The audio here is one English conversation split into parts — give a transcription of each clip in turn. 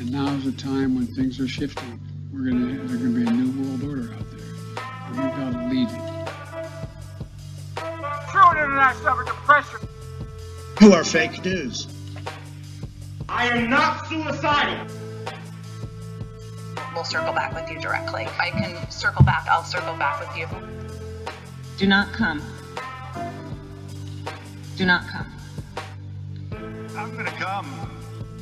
And now's the time when things are shifting. We're gonna there's gonna be a new world order out there. And we've got to lead it. True international depression. You are fake news. I am not suicidal. We'll circle back with you directly. If I can circle back, I'll circle back with you. Do not come. Do not come. I'm gonna come.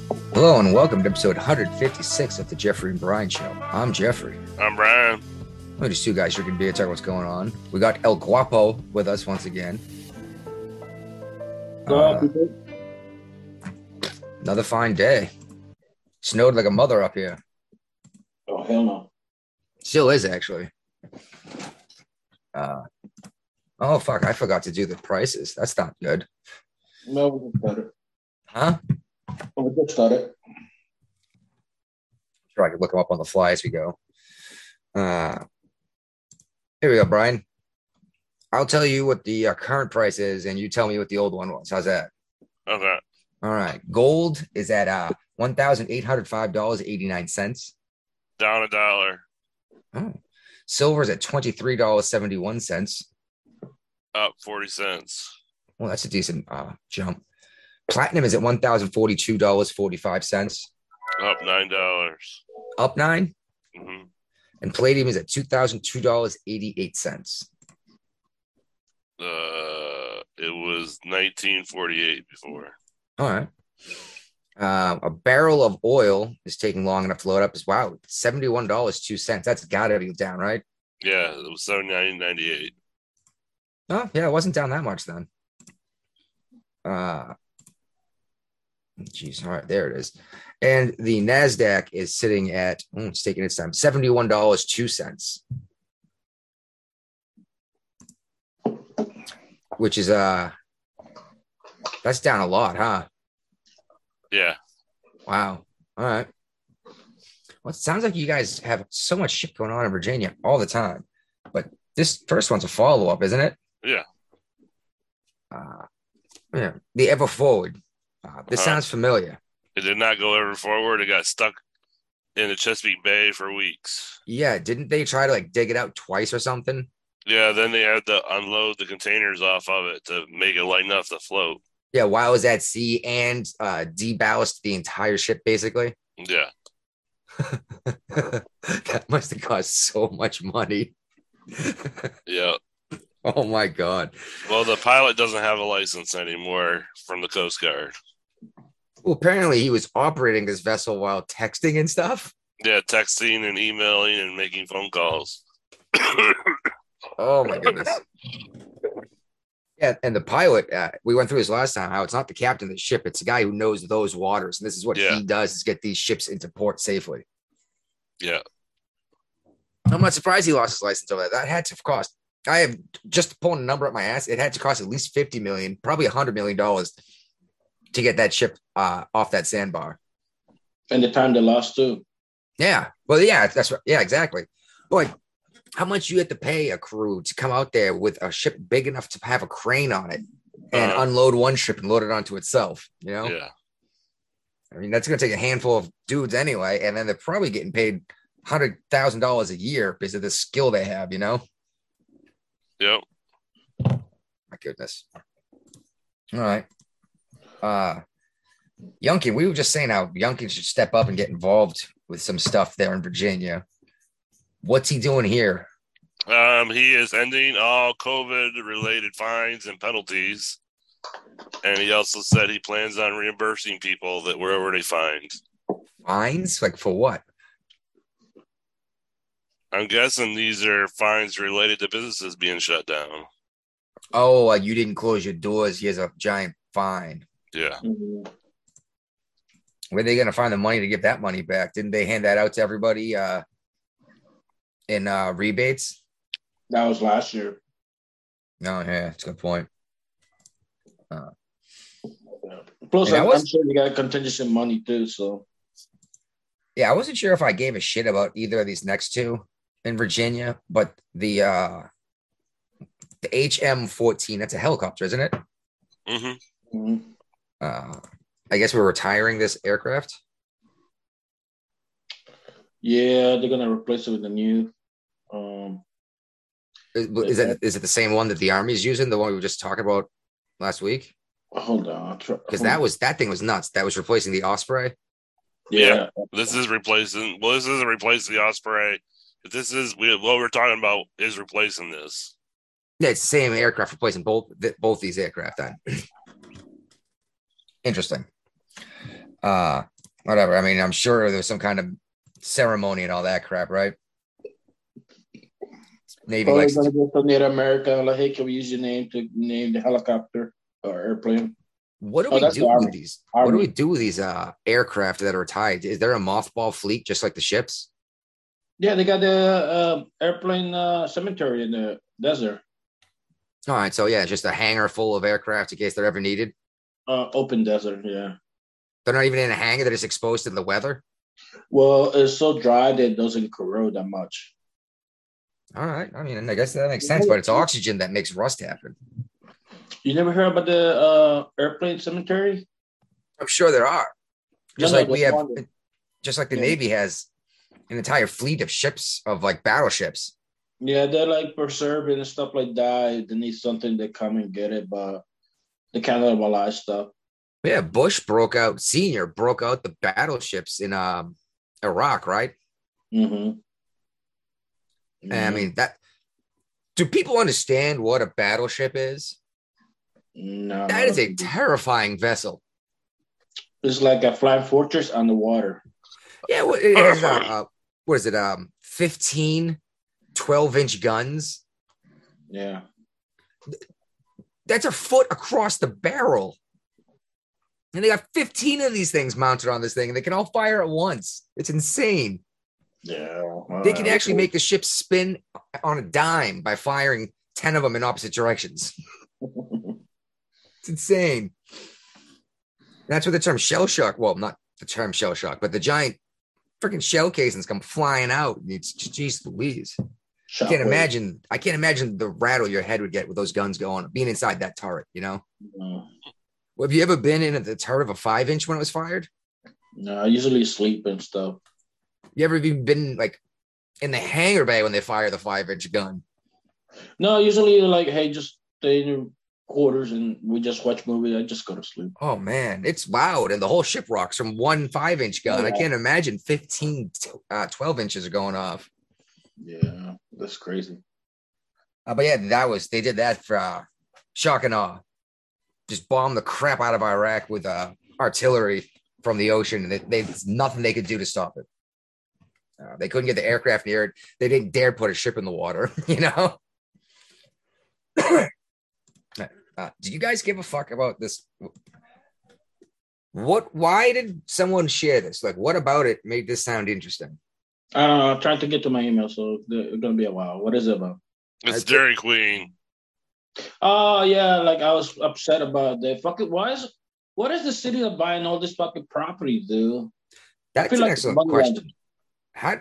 Hello and welcome to episode 156 of the Jeffrey and Brian Show. I'm Jeffrey. I'm Brian. We're just two guys drinking beer, talking what's going on. We got El Guapo with us once again. Uh, another fine day. Snowed like a mother up here. Oh hell no. Still is actually. Uh, oh fuck! I forgot to do the prices. That's not good, No, we just started. huh? We just started. Sure, I could look them up on the fly as we go. Uh, here we go, Brian. I'll tell you what the uh, current price is, and you tell me what the old one was. How's that? Okay. All right. Gold is at uh one thousand eight hundred five dollars eighty nine cents. Down a dollar. Oh. Silver is at twenty three dollars seventy one cents. Up 40 cents. Well, that's a decent uh, jump. Platinum is at one thousand forty two dollars forty five cents, Up $9. up nine. hmm And palladium is at two thousand two dollars eighty eight cents. Uh, it was 1948 before. All right. Um, a barrel of oil is taking long enough to load up as wow, seventy one dollars two cents. That's got to be down, right? Yeah, it was 79.98. Oh, yeah, it wasn't down that much then. Uh geez, all right, there it is. And the Nasdaq is sitting at oh, it's taking its time, seventy-one dollars two cents. Which is uh that's down a lot, huh? Yeah. Wow. All right. Well, it sounds like you guys have so much shit going on in Virginia all the time. But this first one's a follow up, isn't it? Yeah. Uh, yeah. The Ever Forward. Uh, this Uh-huh. sounds familiar. It did not go ever forward. It got stuck in the Chesapeake Bay for weeks. Yeah. Didn't they try to like dig it out twice or something? Yeah, then they had to unload the containers off of it to make it light enough to float. Yeah. While it was at sea and uh, deballast the entire ship, basically. Yeah. that must have cost so much money. Yeah. oh my God. Well, the pilot doesn't have a license anymore from the Coast Guard. Well, apparently he was operating this vessel while texting and stuff. Yeah, texting and emailing and making phone calls. Oh my goodness. Yeah, and the pilot, uh, we went through this last time. How it's not the captain of the ship; it's the guy who knows those waters, and this is what Yeah. he does: is get these ships into port safely. Yeah. I'm not surprised he lost his license over that. That had to cost. I have just pulling a number up my ass. It had to cost at least fifty million, probably a hundred million dollars, to get that ship uh, off that sandbar. And the time they lost too. Yeah. Well, yeah, that's right. Yeah, exactly. Boy, how much you have to pay a crew to come out there with a ship big enough to have a crane on it and Uh-huh. unload one ship and load it onto itself? You know, Yeah. I mean, that's going to take a handful of dudes anyway. And then they're probably getting paid $100,000 a year because of the skill they have, you know? Yep. My goodness. All right. Uh, Youngkin, we were just saying how Youngkin should step up and get involved with some stuff there in Virginia. What's he doing here? Um, he is ending all COVID related fines and penalties. And he also said he plans on reimbursing people that wherever they find. Fines? Like for what? I'm guessing these are fines related to businesses being shut down. Oh, like you didn't close your doors. Here's a giant fine. Yeah. Where are they going to find the money to give that money back? Didn't they hand that out to everybody uh, in uh, rebates? That was last year. No, yeah, that's a good point. Plus, And that I'm, was- I'm sure you got contingency money too. So Yeah, I wasn't sure if I gave a shit about either of these next two in Virginia, but the uh the HM14, that's a helicopter, isn't it? hmm mhm. Uh I guess we're retiring this aircraft. Yeah, they're gonna replace it with a new. Um, Is, is it is it the same one that the army's using? The one we were just talking about last week? hold on, Because that was that thing was nuts. That was replacing the Osprey. yeah. This is replacing. Well, this isn't replacing the Osprey. But this is we, what we're talking about is replacing this. Yeah, it's the same aircraft replacing both both these aircraft. Then interesting. Uh, whatever. I mean, I'm sure there's some kind of ceremony and all that crap, right? Navy likes gonna go to Native America. Like, hey, can we use your name to name the helicopter or airplane? What do Oh, we do the with Army. these? What do we do with these uh aircraft that are tied? Is there a mothball fleet just like the ships? Yeah, they got the uh, airplane uh, cemetery in the desert. All right, so yeah, just a hangar full of aircraft in case they're ever needed. Uh, open desert, yeah. They're not even in a hangar; they're just exposed to the weather. Well, it's so dry that it doesn't corrode that much. All right, I mean, I guess that makes sense, but it's oxygen that makes rust happen. You never heard about the uh, airplane cemetery? I'm sure there are. Just No, no, like we have, one. just like the Yeah. Navy has an entire fleet of ships of like battleships. Yeah, they're like preserving and stuff like that. They need something, to come and get it, but they can't let stuff. Yeah, Bush broke out. Senior broke out the battleships in um, Iraq, right? Mm-hmm. And I mean that. Do people understand what a battleship is? no, That is a terrifying vessel. it's like a flying fortress on the water. Yeah, what, it has, uh, uh, what is it? Um, 15 12 inch guns. Yeah, That's a foot across the barrel. And they got 15 of these things mounted on this thing, and they can all fire at once. It's insane. yeah. They can actually make the ship spin on a dime by firing 10 of them in opposite directions. It's insane. That's where the term shell shock, well, not the term shell shock, but the giant freaking shell casings come flying out. It's geez Louise. I can't imagine. I can't imagine the rattle your head would get with those guns going, being inside that turret, you know? No. Have you ever been in the turret of a five inch when it was fired? No, I usually sleep and stuff. You ever even been like in the hangar bay when they fire the five inch gun? No, usually like, hey, just stay in your quarters and we just watch movie. I just go to sleep. Oh man, it's loud and the whole ship rocks from one five inch gun. I can't imagine 15, uh, 12 inches are going off. Yeah, that's crazy. Uh, but yeah, that was they did that for uh, shock and awe. Just bombed the crap out of Iraq with uh, artillery from the ocean, and they, there's nothing they could do to stop it. Uh, they couldn't get the aircraft near it. They didn't dare put a ship in the water. You know. uh, do you guys give a fuck about this? What? Why did someone share this? Like, what about it made this sound interesting? I don't know. I'm trying to get to my email, so it's gonna be a while. What is it about? It's I think- Dairy Queen. Oh yeah, like I was upset about that. Fucking why is what is the city of buying all this fucking property, dude? That's an like excellent money question. How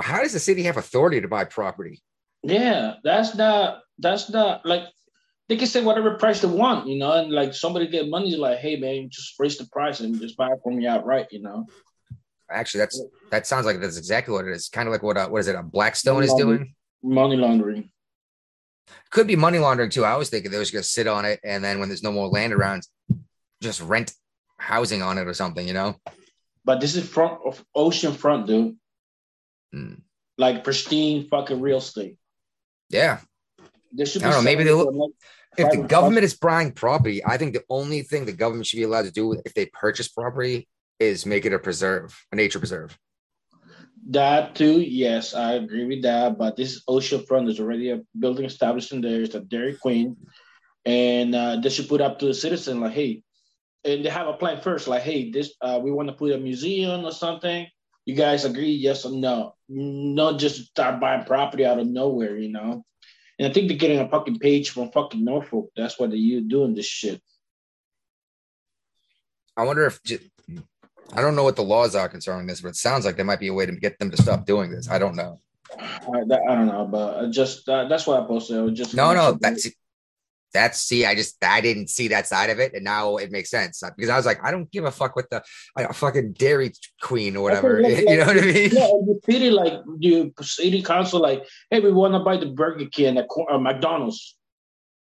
how does the city have authority to buy property? Yeah, that's not that's not like they can say whatever price they want, you know, and like somebody get money, like, hey man, just raise the price and just buy it from me outright, you know. Actually, that's that sounds like that's exactly what it is. Kind of like what uh, what is it? A Blackstone is doing. Money laundering. Could be money laundering too. I was thinking they was going to sit on it, and then when there's no more land around, just rent housing on it or something. You know? But this is front of ocean front, dude. Hmm. Like pristine fucking real estate. Yeah. There should I don't know, maybe for, like, If the government is buying property, I think the only thing the government should be allowed to do if they purchase property is make it a preserve, a nature preserve. That too, yes, I agree with that. But this oceanfront is already a building established in there. It's a Dairy Queen, and uh, they should put up to the citizen like, hey, and they have a plan first, like, hey, this uh, we want to put a museum or something. You guys agree, yes or no? Not just start buying property out of nowhere, you know. And I think they're getting a fucking page from fucking Norfolk. That's why they're doing this shit. I wonder if I don't know what the laws are concerning this, but it sounds like there might be a way to get them to stop doing this. I don't know. I, that, I don't know, but just uh, that's why I posted. I was just No, no, that's that's see, I just I didn't see that side of it, and now it makes sense because I was like, I don't give a fuck with the a fucking Dairy Queen or whatever. Like- you know what I mean? Yeah, the city like you city council like, hey, we want to buy the Burger King at uh, McDonald's.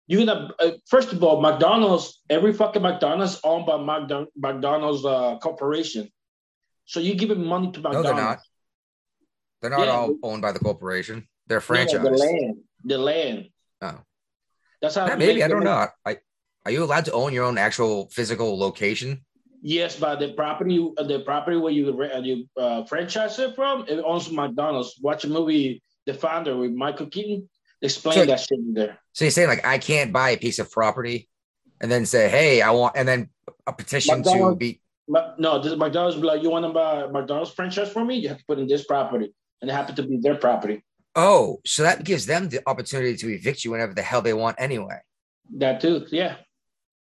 You're gonna uh, first of all, McDonald's, every fucking McDonald's owned by McDon- McDonald's uh, corporation. So you're giving money to McDonald's. No, they're not. They're not Yeah, all owned by the corporation. They're franchised. the land, the land. Oh. That's how. Yeah, maybe I don't know. I, are you allowed to own your own actual physical location? Yes, but the property, the property where you uh, you uh, franchise it from, it owns McDonald's. Watch a movie, The Founder with Michael Keaton. Explain So- that shit in there. So you're saying like I can't buy a piece of property and then say, hey, I want, and then a petition to be. No, this McDonald's be like, you want to buy McDonald's franchise for me? You have to put in this property, and it happened to be their property. Oh, so that gives them the opportunity to evict you whenever the hell they want anyway. That too, yeah.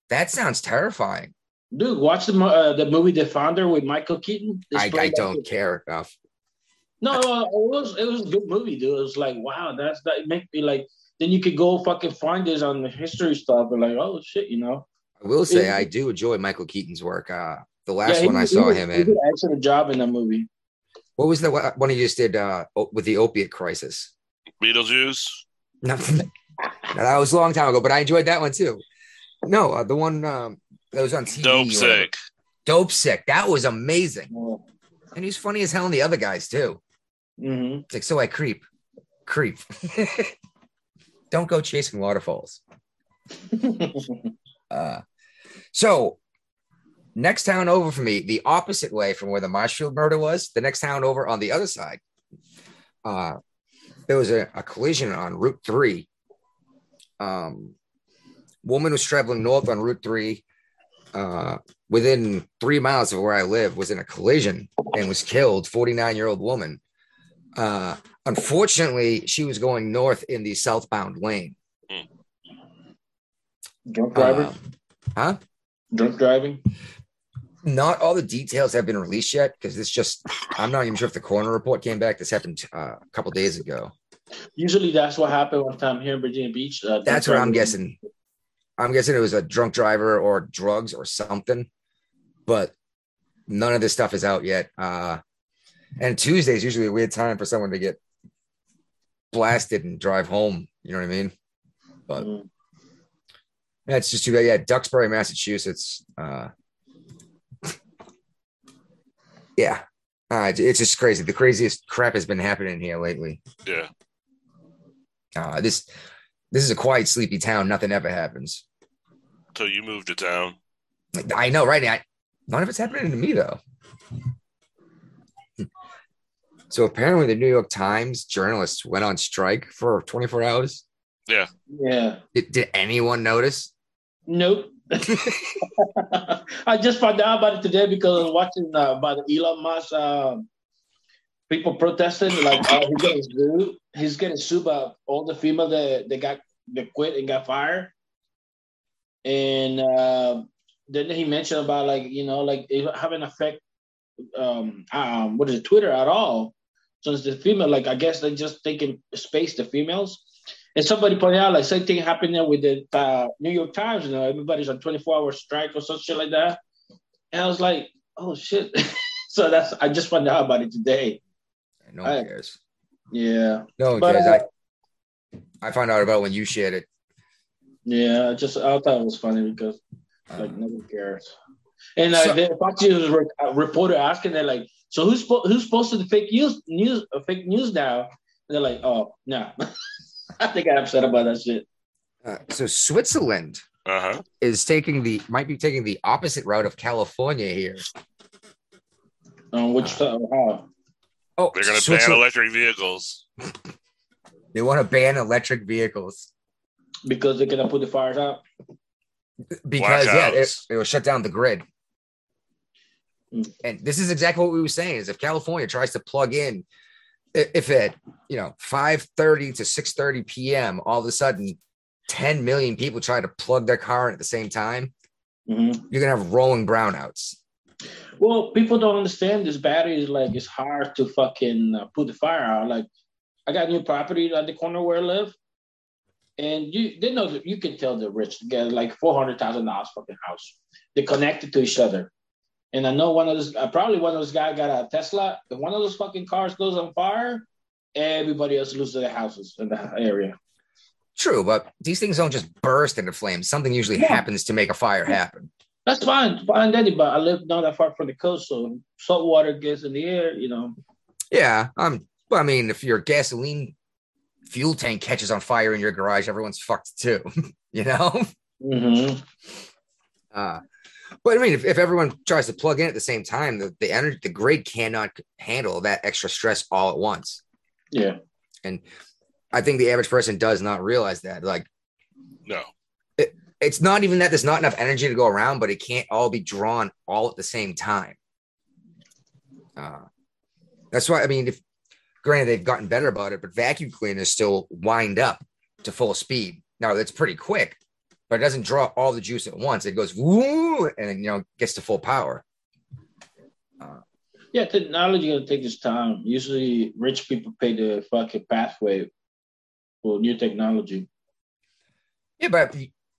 That sounds terrifying. Dude, watch the uh, the movie The Founder with Michael Keaton. I, I don't care enough. No, no, it was it was a good movie, dude. It was like, wow, that's that. It make me like. Then you could go fucking find this on the history stuff, and like, oh shit, you know. I will say Yeah. I do enjoy Michael Keaton's work. Uh, the last Yeah, he- one I he saw was- him in. He did in. an excellent job in that movie. What was the one one he just did uh, with the opiate crisis? Beetlejuice. No, that was a long time ago, but I enjoyed that one too. No, uh, the one um, that was on TV. Dope or sick. Dopesick. That was amazing, Oh. and he's funny as hell in the other guys too. Mm-hmm. It's like so I creep, creep. Don't go chasing waterfalls. Uh, so next town over for me, the opposite way from where the Marshfield murder was, the next town over on the other side. Uh, there was a, a collision on Route Three. Um, woman was traveling north on Route Three. Uh, within three miles of where I live, was in a collision and was killed. Forty nine year old woman. Uh, unfortunately, she was going north in the southbound lane. Drunk driver, Um, huh? drunk driving. Not all the details have been released yet because this just, I'm not even sure if the coroner report came back. This happened uh, a couple days ago. Usually, that's what happened one time here in Virginia Beach. Uh, That's what I'm guessing. I'm guessing it was a drunk driver or drugs or something, but none of this stuff is out yet. Uh, and Tuesday is usually a weird time for someone to get blasted and drive home. You know what I mean? But Mm. that's just too bad. Yeah, Duxbury, Massachusetts. Uh, yeah, uh, it's just crazy. The craziest crap has been happening here lately. Yeah. Uh, this this is a quiet, sleepy town. Nothing ever happens. Until you moved to town. I know, right? I, none of it's happening to me though. So apparently, the New York Times journalists went on strike for 24 hours. Yeah. Did, did anyone notice? Nope. I just found out about it today because I was watching uh, about Elon Musk. Uh, people protesting like uh, he's getting sued. He's getting sued by all the female that they got that quit and got fired. And uh, then he mentioned about like you know like it having effect um um what is it Twitter at all. So it's the female like I guess they're just taking space the females. And somebody pointed out like same thing happened there with the uh, New York Times. You know, everybody's on 24 hour strike or some shit like that. And I was like, oh shit. so that's I just found out about it today. No one I- cares. Yeah, No one But, cares. uh, I, I found out about it when you shared it. yeah. I just I thought it was funny because like Um, no one cares. And uh, So- the Fox News uh, reporter asking they're like, so who's who's posted the fake news news uh, fake news now? And they're like, oh no. I think I'm upset about that shit. uh, so Switzerland Uh huh. is taking the might be taking the opposite route of California here. Um, which uh, how? Oh, They're going to ban electric vehicles. They want to ban electric vehicles Because they're gonna put the fires out. because yeah, it, Blackouts. it will shut down the grid. And this is exactly what we were saying: is if California tries to plug in, if at you know five thirty to six thirty p.m., all of a sudden, ten million people try to plug their car in at the same time, Mhm. you're gonna have rolling brownouts. Well, people don't understand this battery is like it's hard to fucking uh, put the fire out. Like, I got new property at the corner where I live, and you they know that you can tell they're rich. Get like four hundred thousand dollars fucking house. They're connected to each other. And I know one of those, uh, probably one of those guys got a Tesla. If one of those fucking cars goes on fire, everybody else loses their houses in the area. True, but these things don't just burst into flames. Something usually Yeah. happens to make a fire happen. That's fine, fine, Daddy. But I live not that far from the coast, so salt water gets in the air. You know, Yeah. Um, well, I mean, if your gasoline fuel tank catches on fire in your garage, everyone's fucked too. you know? mm-hmm. Uh, but I mean, if, if everyone tries to plug in at the same time, the, the energy, the grid cannot handle that extra stress all at once. yeah, And I think the average person does not realize that. Like, No. it's not even that there's not enough energy to go around, but it can't all be drawn all at the same time. Uh, that's why I mean, if granted they've gotten better about it, but vacuum cleaners still wind up to full speed. Now that's pretty quick, but it doesn't draw all the juice at once. It goes woo, and you know gets to full power. Uh, yeah. Technology gonna take its time. Usually, rich people pay the fucking pathway for new technology. Yeah, but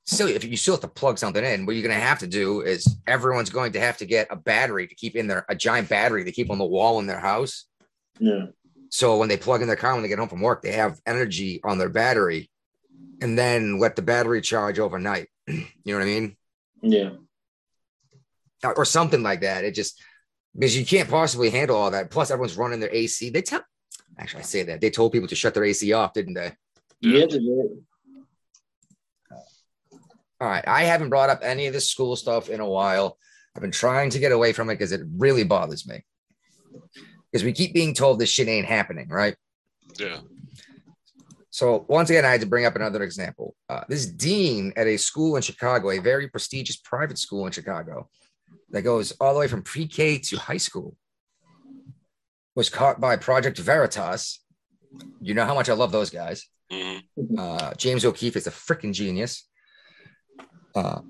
still, if you still have to plug something in, what you're going to have to do is everyone's going to have to get a battery to keep in there, a giant battery to keep on the wall in their house. Yeah, So when they plug in their car when they get home from work, they have energy on their battery, and then let the battery charge overnight. you know what I mean? yeah, Or- Or something like that. It just because you can't possibly handle all that. Plus, everyone's running their AC. They tell. Actually, I say that they told people to shut their AC off, didn't they? yeah. they did. All right. I haven't brought up any of this school stuff in a while. I've been trying to get away from it because it really bothers me. Because we keep being told this shit ain't happening, right? Yeah. So once again, I had to bring up another example. Uh, this dean at a school in Chicago, a very prestigious private school in Chicago, that goes all the way from pre-K to high school, was caught by Project Veritas. You know how much I love those guys. hmm Uh, James O'Keefe is a freaking genius. Uh,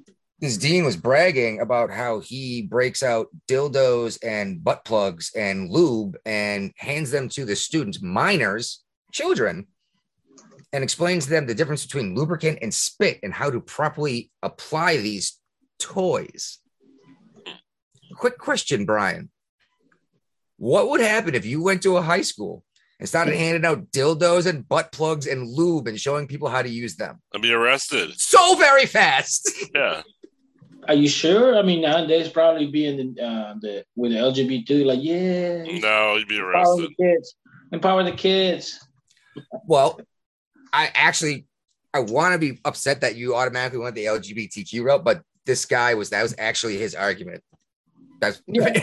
this dean was bragging about how he breaks out dildos and butt plugs and lube and hands them to the students, minors, children, and explains to them the difference between lubricant and spit and how to properly apply these toys. Quick question, Brian. What would happen if you went to a high school and started handing out dildos and butt plugs and lube and showing people how to use them I'd be arrested. so very fast? Yeah. Are you sure? I mean, nowadays probably being the uh, the with the LGBT, like yeah, No, you'd be arrested. empower arrested. the kids, empower the kids. Well, I actually I want to be upset that you automatically went the LGBTQ route, but this guy was that was actually his argument. That's when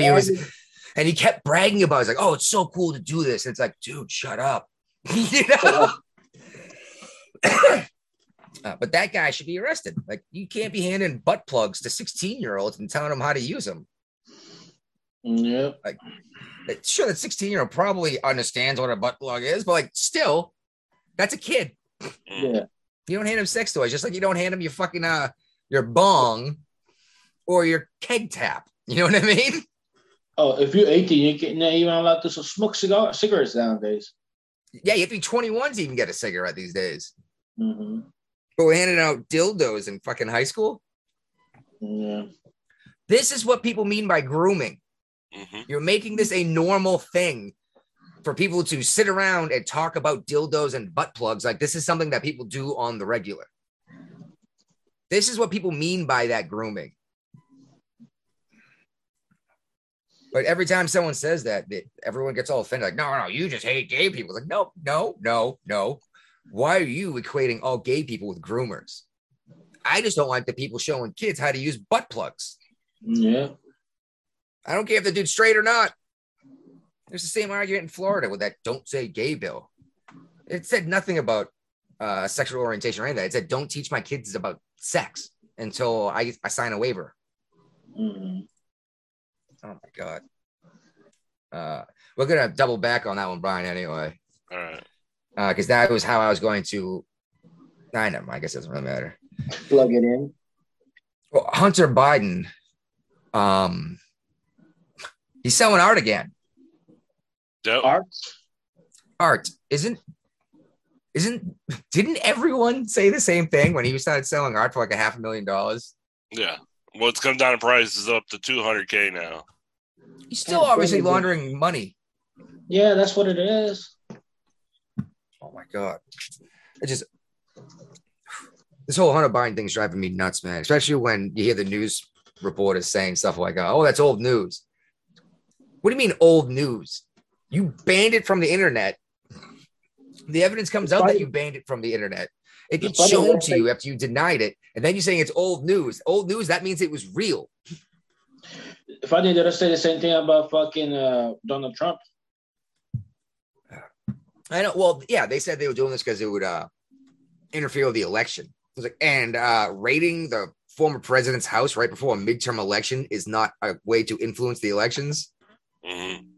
he was and he kept bragging about it. He's like, oh, it's so cool to do this. And it's like, dude, shut up. you know? Uh, but that guy should be arrested. Like, you can't be handing butt plugs to 16 year olds and telling them how to use them. Yeah, Like, Sure, that 16 year old probably understands what a butt plug is, but like, still, that's a kid. yeah. You don't hand him sex toys, just like you don't hand him your fucking uh your bong or your keg tap. You know what I mean? Oh, if you're 18, you can't you're not even allowed to smoke cigar- cigarettes nowadays. Yeah, you have to be 21 to even get a cigarette these days. hmm But we're handing out dildos in fucking high school. Yeah, This is what people mean by grooming. hmm You're making this a normal thing for people to sit around and talk about dildos and butt plugs. Like this is something that people do on the regular. This is what people mean by that grooming. But every time someone says that, that everyone gets all offended. Like, no, no, you just hate gay people. Like, no, no, no, no. Why are you equating all gay people with groomers? I just don't like the people showing kids how to use butt plugs. yeah. I don't care if the dude's straight or not. There's the same argument in Florida with that "Don't Say Gay" bill. It said nothing about uh, sexual orientation or anything. It said don't teach my kids about sex until I, I sign a waiver. hmm Oh my god. Uh, we're gonna double back on that one, Brian. Anyway, All right. because that was how I was going to. I know. I guess it doesn't really matter. Plug it in. Well, Hunter Biden, um, he's selling art again. Yep. Art. Art isn't Isn't didn't everyone say the same thing when he started selling art for like a half a million dollars? Yeah. Well, it's come down in price is up to 200K now. He's still Yeah, obviously probably. laundering money. Yeah, that's what it is. Oh my god. I just this whole Hunter Biden thing's driving me nuts, man. Especially when you hear the news reporters saying stuff like, oh, that's old news. What do you mean old news? You banned it from the internet. The evidence comes out that you banned it from the internet. It gets Funny shown that to you after you denied it, and then you're saying it's old news. Old news, that means it was real. If I did, I say the same thing about fucking uh, Donald Trump. I know. Well, yeah, they said they were doing this because it would uh, interfere with the election. It was like, and uh, raiding the former president's house right before a midterm election is not a way to influence the elections, hmm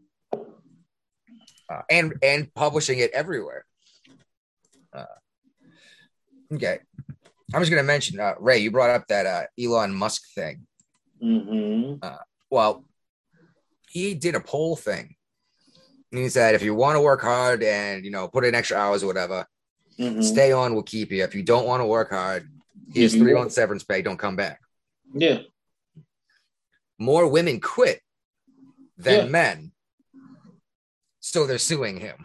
uh, and and publishing it everywhere. Uh, okay, I'm just gonna mention uh, Ray. You brought up that uh, Elon Musk thing. hmm Well, he did a poll thing. And he said, if you want to work hard and you know put in extra hours or whatever, hmm stay on. We'll keep you. If you don't want to work hard, here's Mhm. three months severance pay. Don't come back. Yeah. More women quit than Yeah. men, so they're suing him.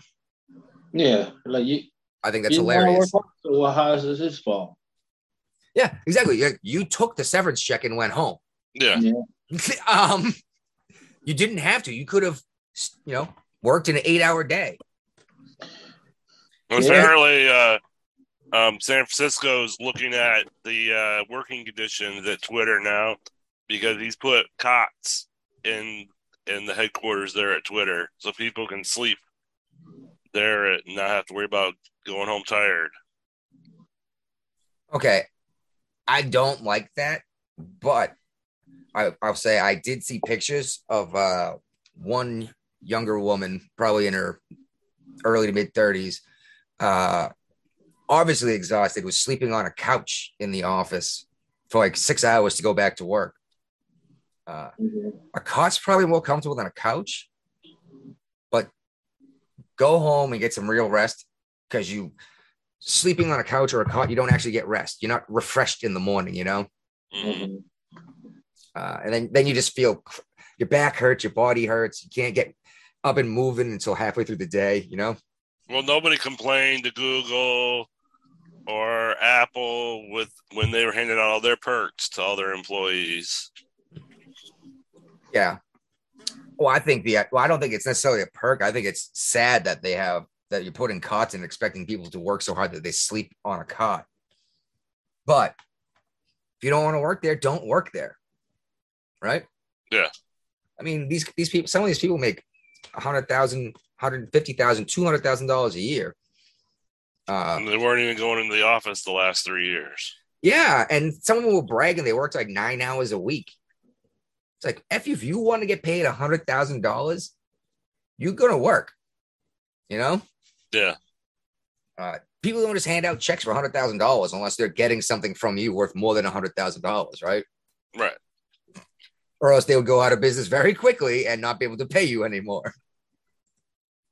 Yeah. Like you, I think that's you hilarious. work hard, So how is this his fault? Yeah, exactly. You, you took the severance check and went home. Yeah. um, you didn't have to. You could have, you know, worked an eight-hour day. Apparently, uh, um, San Francisco's looking at the uh, working conditions at Twitter now because he's put cots in in the headquarters there at Twitter, so people can sleep there and not have to worry about going home tired. Okay, I don't like that, but I, I'll say I did see pictures of uh, one younger woman, probably in her early to mid thirties, uh, obviously exhausted, was sleeping on a couch in the office for like six hours to go back to work. Uh, Mhm. a cot's probably more comfortable than a couch, but go home and get some real rest because you sleeping on a couch or a cot, you don't actually get rest. You're not refreshed in the morning, you know. Mhm. Mhm. Uh, and then then you just feel your back hurts, your body hurts. You can't get up and moving until halfway through the day, you know. Well, nobody complained to Google or Apple with when they were handing out all their perks to all their employees. Yeah. Well, I think the well, I don't think it's necessarily a perk. I think it's sad that they have that you're putting cots and expecting people to work so hard that they sleep on a cot. But if you don't want to work there, don't work there. Right? Yeah. I mean, these these people, some of these people make a hundred thousand, hundred fifty thousand, two hundred thousand dollars a year. Uh, And they weren't even going into the office the last three years. yeah, and some of them will brag and they worked like nine hours a week. It's like, if you, if you want to get paid a hundred thousand dollars, you're gonna work. You know, Yeah. uh, people don't just hand out checks for a hundred thousand dollars unless they're getting something from you worth more than a hundred thousand dollars, right? Right. Or else they would go out of business very quickly and not be able to pay you anymore.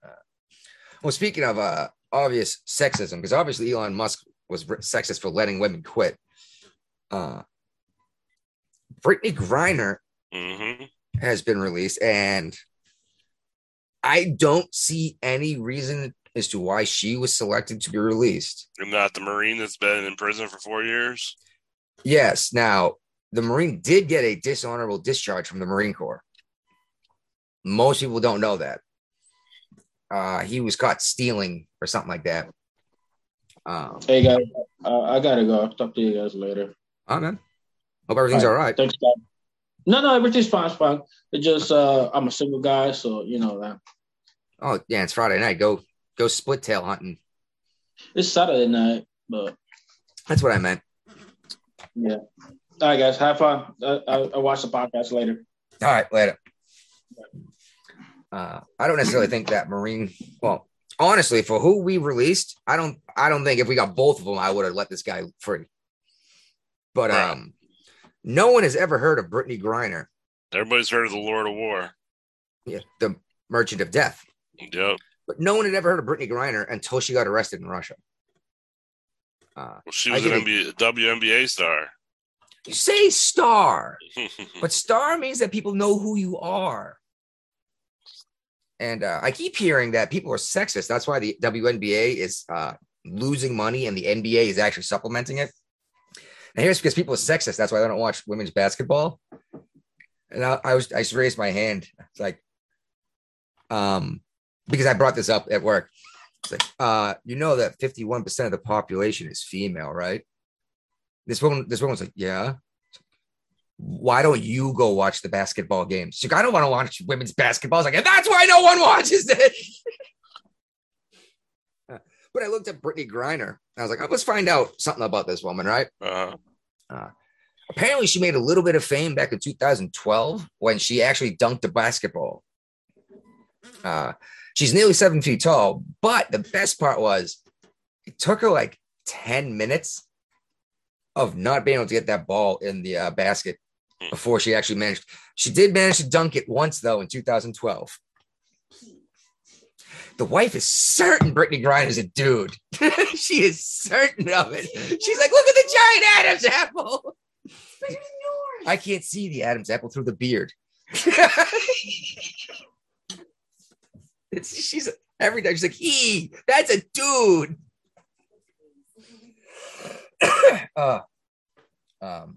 Uh, well, speaking of uh, obvious sexism, because obviously Elon Musk was sexist for letting women quit. Uh, Brittney Griner hmm has been released, and I don't see any reason as to why she was selected to be released. And not the Marine that's been in prison for four years. Yes. Now, the Marine did get a dishonorable discharge from the Marine Corps. Most people don't know that. Uh, he was caught stealing or something like that. Um, Hey guys, uh, I gotta go. I'll talk to you guys later. all right, man. Hope everything's all right. Thanks, guys. No, no, everything's fine. It's fine. It just uh, I'm a single guy, so you know that. Oh, yeah, it's Friday night. Go, go split tail hunting. It's Saturday night, but That's what I meant. yeah. All right, guys, have fun. I, I, I'll watch the podcast later. All right, later. Uh, I don't necessarily think that Marine. Well, honestly, for who we released, I don't. I don't think if we got both of them, I would have let this guy free. But Right. um, no one has ever heard of Brittney Griner, Everybody's heard of the Lord of War. yeah, the Merchant of Death. Yep. But no one had ever heard of Brittney Griner until she got arrested in Russia. Uh, Well, she I was an NBA, WNBA star. you say star, but star means that people know who you are. And uh, I keep hearing that people are sexist. That's why the WNBA is uh, losing money and the NBA is actually supplementing it. And here's because people are sexist. That's why I don't watch women's basketball. And I, I was I just raised my hand. It's like, um, because I brought this up at work. It's like, uh, you know that 51% of the population is female, right? This woman, this woman's like, yeah. Why don't you go watch the basketball games? She's like, I don't want to watch women's basketball. I was like, and that's why no one watches it. but I looked at Brittney Griner. I was like, let's find out something about this woman, right? Uh, apparently she made a little bit of fame back in 2012 when she actually dunked a basketball. Uh, she's nearly seven feet tall, but the best part was it took her like 10 minutes of not being able to get that ball in the uh, basket before she actually managed. She did manage to dunk it once, though, in 2012. The wife is certain Brittney Griner is a dude. she is certain of it. She's like, look at the giant Adam's apple. I can't see the Adam's apple through the beard. it's she's every time she's like, he, that's a dude. uh, um,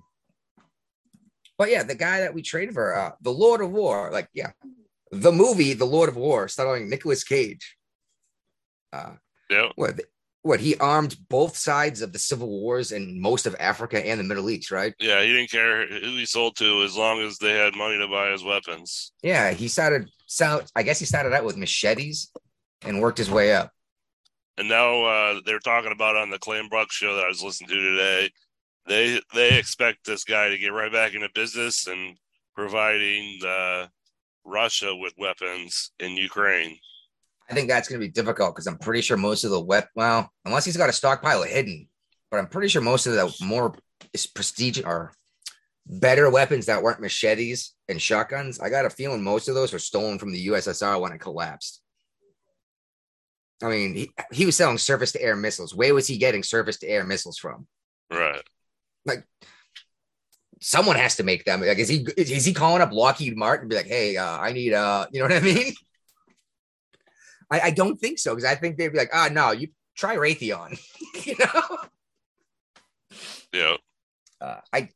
but yeah, the guy that we traded for, uh, the Lord of War, like, yeah, the movie, The Lord of War, starring Nicolas Cage. Uh, yeah. what what he armed both sides of the civil wars in most of Africa and the Middle East, right? Yeah, he didn't care who he sold to as long as they had money to buy his weapons. Yeah, he started sound. I guess he started out with machetes and worked his way up. And now uh, they're talking about on the Clay and Buck show that I was listening to today. They they expect this guy to get right back into business and providing uh, Russia with weapons in Ukraine. I think that's going to be difficult because I'm pretty sure most of the wep well, unless he's got a stockpile hidden, but I'm pretty sure most of the more prestige or better weapons that weren't machetes and shotguns. I got a feeling most of those were stolen from the USSR when it collapsed. I mean, he, he was selling surface to air missiles. Where was he getting surface to air missiles from? Right. Like, someone has to make them. Like, is he is he calling up Lockheed Martin and be like, hey, uh, I need uh, you know what I mean? I, I don't think so because I think they'd be like, ah, no, you try Raytheon, you know. Yeah. Uh, I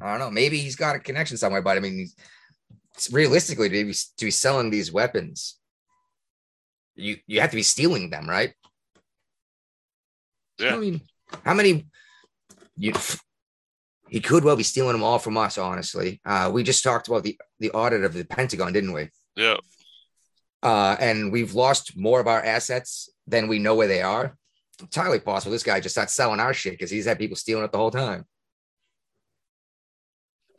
I don't know. Maybe he's got a connection somewhere, but I mean, realistically, to be, to be selling these weapons, you you have to be stealing them, right? Yeah. I mean, how many? You he could well be stealing them all from us. Honestly, uh, we just talked about the the audit of the Pentagon, didn't we? Yeah. Uh, and we've lost more of our assets than we know where they are. Entirely possible this guy just starts selling our shit because he's had people stealing it the whole time.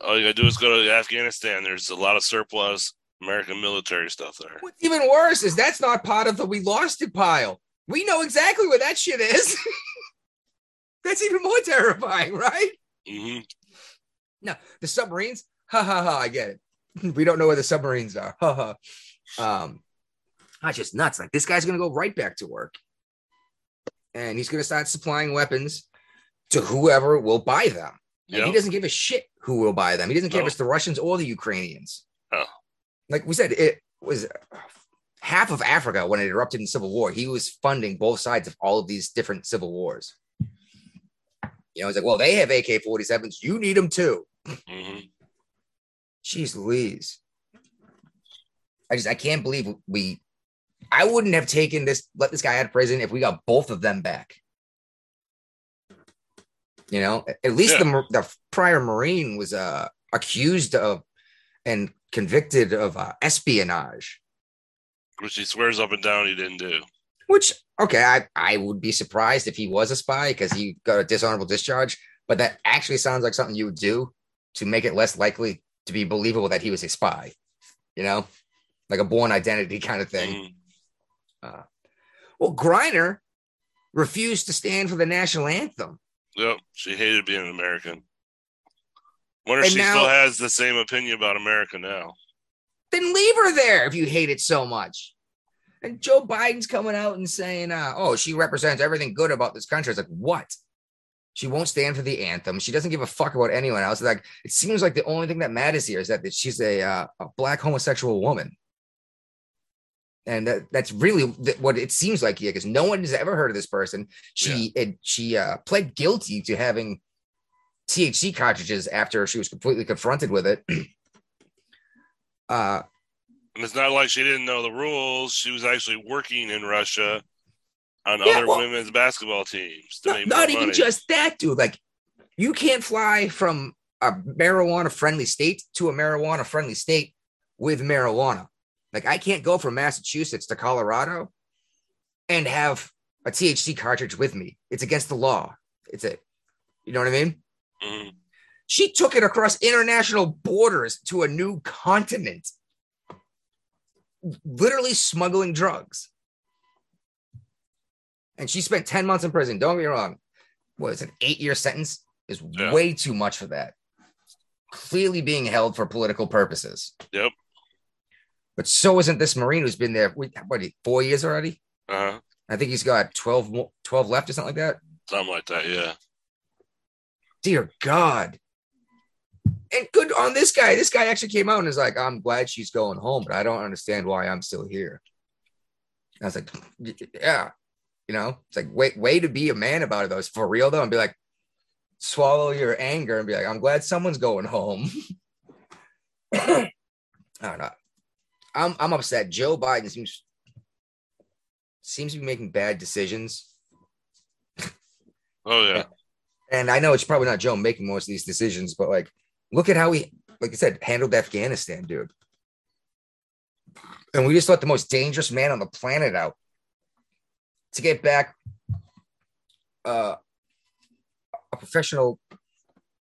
All you gotta do is go to Afghanistan. There's a lot of surplus American military stuff there. What's even worse is that's not part of the we lost it pile. We know exactly where that shit is. that's even more terrifying, right? Hmm No, the submarines. Ha ha ha! I get it. We don't know where the submarines are. Ha ha. Um, that's just nuts. Like this guy's gonna go right back to work, and he's gonna start supplying weapons to whoever will buy them. And Yeah. he doesn't give a shit who will buy them. He doesn't care No. if it's the Russians or the Ukrainians. Oh. Like we said, it was half of Africa when it erupted in civil war. He was funding both sides of all of these different civil wars. You know, he's like, well, they have AK 47s. You need them too. hmm Jeez Louise. I just I can't believe we I wouldn't have taken this, let this guy out of prison if we got both of them back. You know, at least the the the prior Marine was uh accused of and convicted of uh, espionage, Which he swears up and down he didn't do. Which okay, I I would be surprised if he was a spy because he got a dishonorable discharge, but that actually sounds like something you would do to make it less likely to be believable that he was a spy. You know, like a Bourne Identity kind of thing. Mhm. Well, Griner refused to stand for the national anthem. Yep. She hated being an American. Wonder if she now- still has the same opinion about America now. Then leave her there if you hate it so much. And Joe Biden's coming out and saying, uh, "Oh, she represents everything good about this country." It's like, what? She won't stand for the anthem. She doesn't give a fuck about anyone else. Like it seems like the only thing that matters here is that, that she's a uh, a black homosexual woman, and that, that's really what it seems like here because no one has ever heard of this person. She it, she uh, pled guilty to having THC cartridges after she was completely confronted with it. uh, And it's not like she didn't know the rules. She was actually working in Russia on Yeah, other well- women's basketball teams to not, even money. just that, dude. Like, you can't fly from a marijuana friendly state to a marijuana friendly state with marijuana. Like, I can't go from Massachusetts to Colorado and have a THC cartridge with me. It's against the law. It's a, you know what I mean? Mhm. She took it across international borders to a new continent, literally smuggling drugs. And she spent 10 months in prison. Don't get me wrong. What is an eight year sentence? Is Yeah. way too much for that. Clearly being held for political purposes. Yep. But so isn't this Marine who's been there, what, what, four years already? Uh-huh. I think he's got 12, 12 left or something like that. Something like that, yeah. dear God. And good on this guy. This guy actually came out and is like, I'm glad she's going home, but I don't understand why I'm still here. I was like, yeah, you know, it's like, wait, way to be a man about it though. It's for real though. And be like, swallow your anger and be like, I'm glad someone's going home. I don't know. I'm I'm upset. Joe Biden seems seems to be making bad decisions. Oh yeah. And I know it's probably not Joe making most of these decisions, but like, look at how he, like I said, handled Afghanistan, dude. And we just let the most dangerous man on the planet out to get back uh, a professional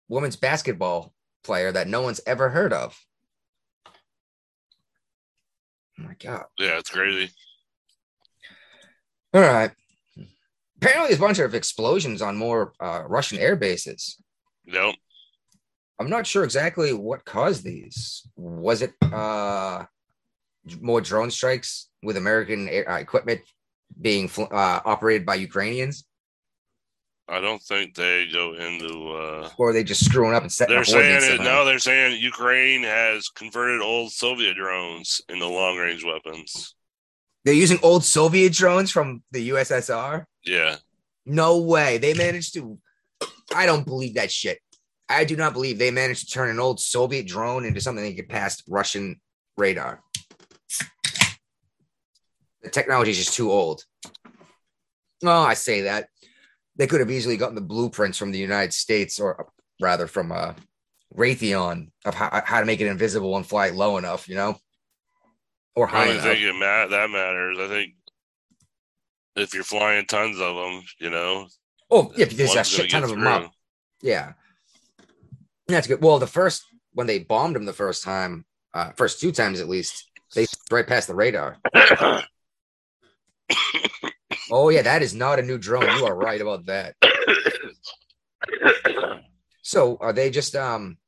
women's basketball player that no one's ever heard of. Oh my God. Yeah, it's crazy. All right. Apparently, there's a bunch of explosions on more uh, Russian air bases. Nope. I'm not sure exactly what caused these. Was it uh, more drone strikes with American air, uh, equipment being fl- uh, operated by Ukrainians, I don't think they go into uh or are they just screwing up and setting they're up saying it no, they're saying Ukraine has converted old Soviet drones into long range weapons. They're using old Soviet drones from the USSR. Yeah. No way. They managed to. I don't believe that shit. I do not believe they managed to turn an old Soviet drone into something that could pass Russian radar. The technology is just too old. Oh, I say that. They could have easily gotten the blueprints from the United States, or rather from uh, Raytheon, of how, how to make it invisible and fly low enough, you know, or I high don't enough. think it ma- that matters. I think if you're flying tons of them, you know, Oh, yeah, there's a shit ton of them up. Yeah. That's good. Well, the first when they bombed him the first time, uh, first two times at least, they right past the radar. Oh yeah, that is not a new drone. You are right about that. So are they just um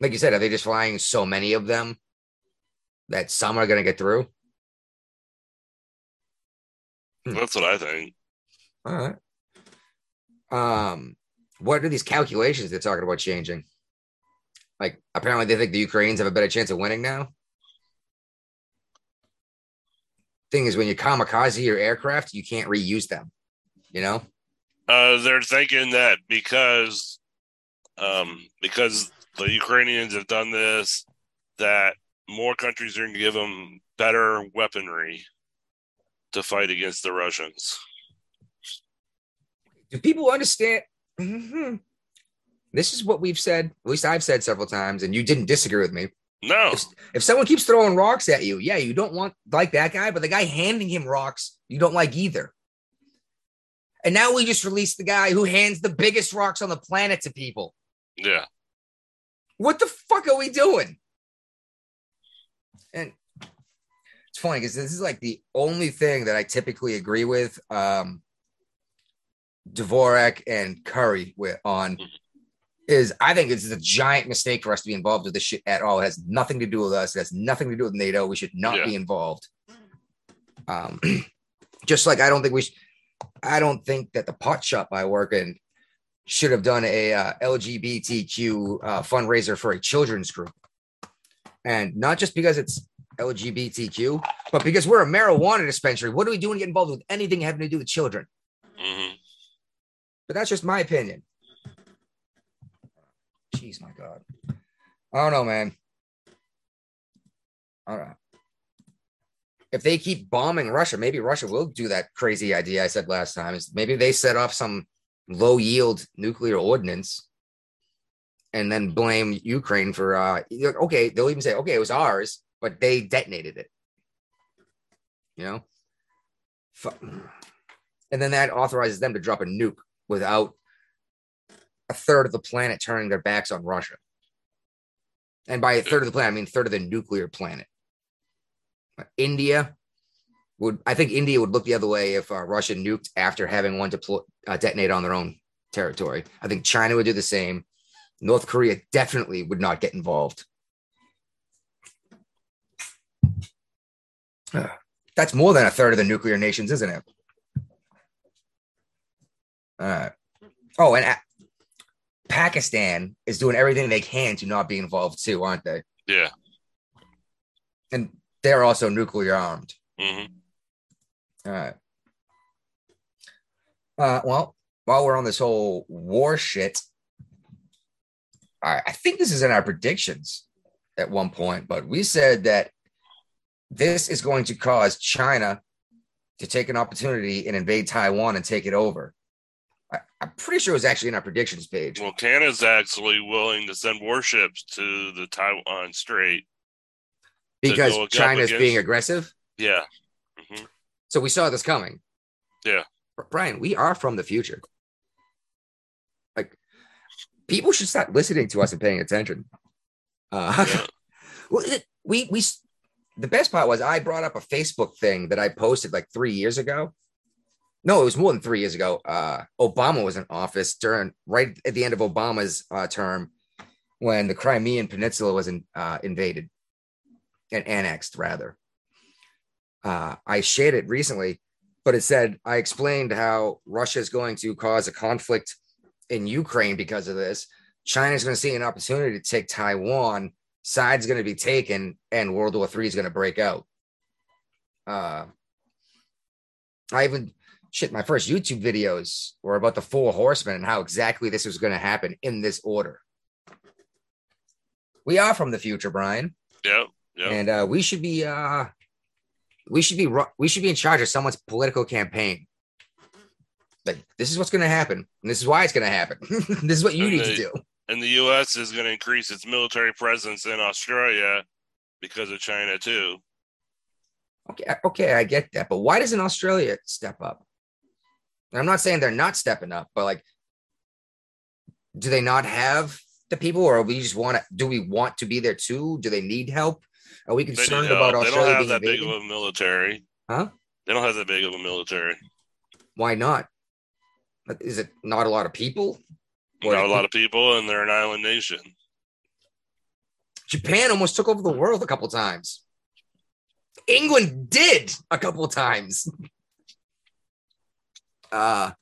like you said, are they just flying so many of them that some are gonna get through? That's what I think. All right. Um, what are these calculations they're talking about changing? Like, apparently, they think the Ukrainians have a better chance of winning now. Thing is, when you kamikaze your aircraft, you can't reuse them. You know? Uh, they're thinking that because, um, because the Ukrainians have done this, that more countries are going to give them better weaponry to fight against the Russians. Do people understand? Mhm. This is what we've said. At least I've said several times, and you didn't disagree with me. No, If, if someone keeps throwing rocks at you, yeah, you don't want like that guy, but the guy handing him rocks, you don't like either. And now we just released the guy who hands the biggest rocks on the planet to people. yeah, What the fuck are we doing? And it's funny because this is like the only thing that I typically agree with um Dvorak and Curry with on is I think it's a giant mistake for us to be involved with this shit at all. It has nothing to do with us. It has nothing to do with NATO. We should not Yeah. be involved. Um, just like I don't think we, sh- I don't think that the pot shop I work in should have done a uh, LGBTQ uh, fundraiser for a children's group, and not just because it's LGBTQ, but because we're a marijuana dispensary. What are we doing to get involved with anything having to do with children? hmm But that's just my opinion. Jeez, my God. I don't know, man. Don't know. If they keep bombing Russia, maybe Russia will do that crazy idea I said last time. Is maybe they set off some low yield nuclear ordnance and then blame Ukraine for uh okay, they'll even say, okay, it was ours, but they detonated it. You know? And then that authorizes them to drop a nuke without a third of the planet turning their backs on Russia. And by a third of the planet, I mean third of the nuclear planet. India would, I think India would look the other way if uh, Russia nuked after having one deploy, uh, detonate on their own territory. I think China would do the same. North Korea definitely would not get involved. Uh, That's more than a third of the nuclear nations, isn't it? Uh, oh, and Pakistan is doing everything they can to not be involved too, aren't they? Yeah. And they're also nuclear armed. hmm All right. Uh, well, while we're on this whole war shit, I, I think this is in our predictions at one point, but we said that this is going to cause China to take an opportunity and invade Taiwan and take it over. I'm pretty sure it was actually in our predictions page. Well, Canada's actually willing to send warships to the Taiwan Strait. because China's being aggressive. Yeah. hmm So we saw this coming. Yeah. Brian, we are from the future. Like people should start listening to us and paying attention. Uh, Yeah. we we the best part was I brought up a Facebook thing that I posted like three years ago. No, it was more than three years ago. Uh, Obama was in office during right at the end of Obama's uh, term when the Crimean Peninsula was in, uh, invaded and annexed, rather. Uh, I shared it recently, but it said I explained how Russia is going to cause a conflict in Ukraine because of this. China's going to see an opportunity to take Taiwan. Side's going to be taken, and World War III is going to break out. Uh, I even shit. My first YouTube videos were about the Four Horsemen and how exactly this was going to happen in this order. We are from the future, Brian Yeah. Yep. and uh, we should be uh, we should be we should be in charge of someone's political campaign. Like this is what's going to happen, and this is why it's going to happen. this is what you And need to do. and the U.S. is going to increase its military presence in Australia because of China too. Okay, okay, I get that, but why doesn't Australia step up? And I'm not saying they're not stepping up, but like, do they not have the people, or we just want to? Do we want to be there too? Do they need help? Are we They, concerned need about help. they don't have that big of a military. Huh? They don't have that big of a military. Why not? Is it not a lot of people? Or- Not a lot of people, and they're an island nation. Japan almost took over the world a couple times. England did a couple times. Uh,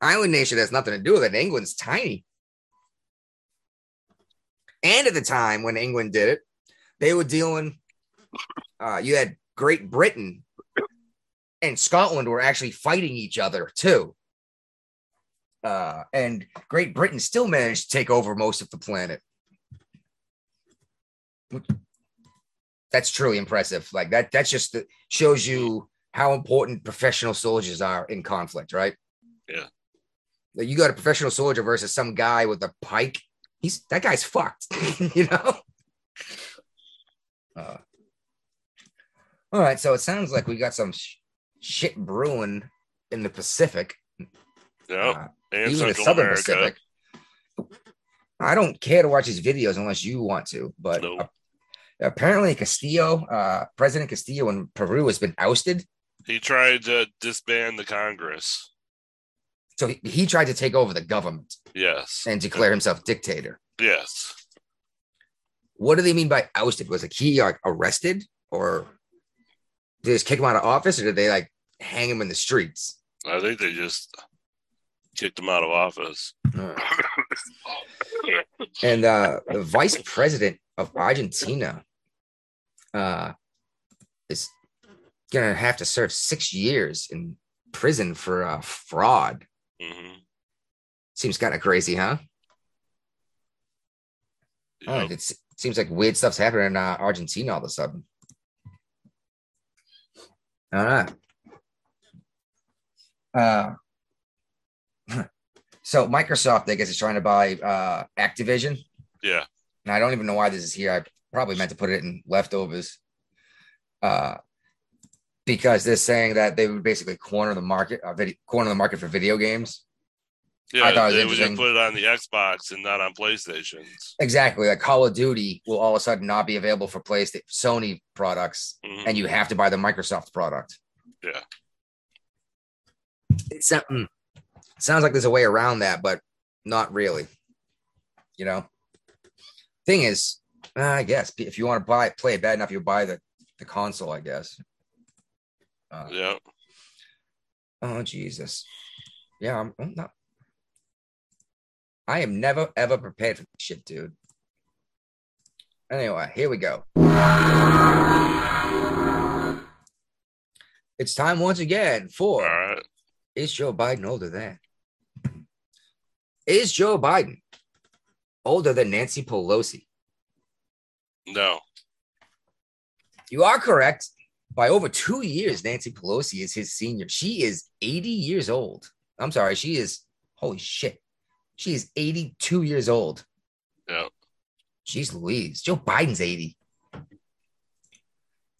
island nation has nothing to do with it. England's tiny. And at the time when England did it, they were dealing, uh, you had Great Britain and Scotland were actually fighting each other too. Uh, and Great Britain still managed to take over most of the planet. That's truly impressive. Like that, that's just the, shows you how important professional soldiers are in conflict, right? Yeah. Like, you got a professional soldier versus some guy with a pike. He's that guy's fucked, you know. Uh, all right, so it sounds like we got some sh- shit brewing in the Pacific, Yeah, uh, and even the Southern America. Pacific. I don't care to watch these videos unless you want to, but Nope. uh, apparently Castillo, uh, President Castillo in Peru has been ousted. He tried to disband the Congress. So he, he tried to take over the government Yes. and declare himself dictator. Yes. What do they mean by ousted? Was like he like arrested or did they just kick him out of office or did they like hang him in the streets? I think they just kicked him out of office. Right. and uh, the vice president of Argentina uh, is gonna have to serve six years in prison for uh, fraud. hmm Seems kind of crazy, huh? Oh, Yep. it seems like weird stuff's happening in uh, Argentina all of a sudden. All right. Uh, so Microsoft, I guess, is trying to buy uh, Activision. Yeah. And I don't even know why this is here. I probably meant to put it in leftovers. Uh, because they're saying that they would basically corner the market, uh, video, corner the market for video games. Yeah, thought it was they would just put it on the Xbox and not on PlayStations. Exactly, like Call of Duty will all of a sudden not be available for PlayStation, Sony products, Mhm. and you have to buy the Microsoft product. Yeah. It's something. Sounds like there's a way around that, but not really. You know. Thing is, uh, I guess if you want to buy play it bad enough, you buy the the console. I guess. Uh, Yeah. Oh Jesus. Yeah, I'm, I'm not. I am never ever prepared for this shit, dude. Anyway, here we go. It's time once again for right. Is Joe Biden older than? Is Joe Biden older than Nancy Pelosi? No. You are correct. By over two years, Nancy Pelosi is his senior. She is 80 years old. I'm sorry, she is, holy shit. She is 82 years old. Yeah. Jeez Louise. Joe Biden's 80.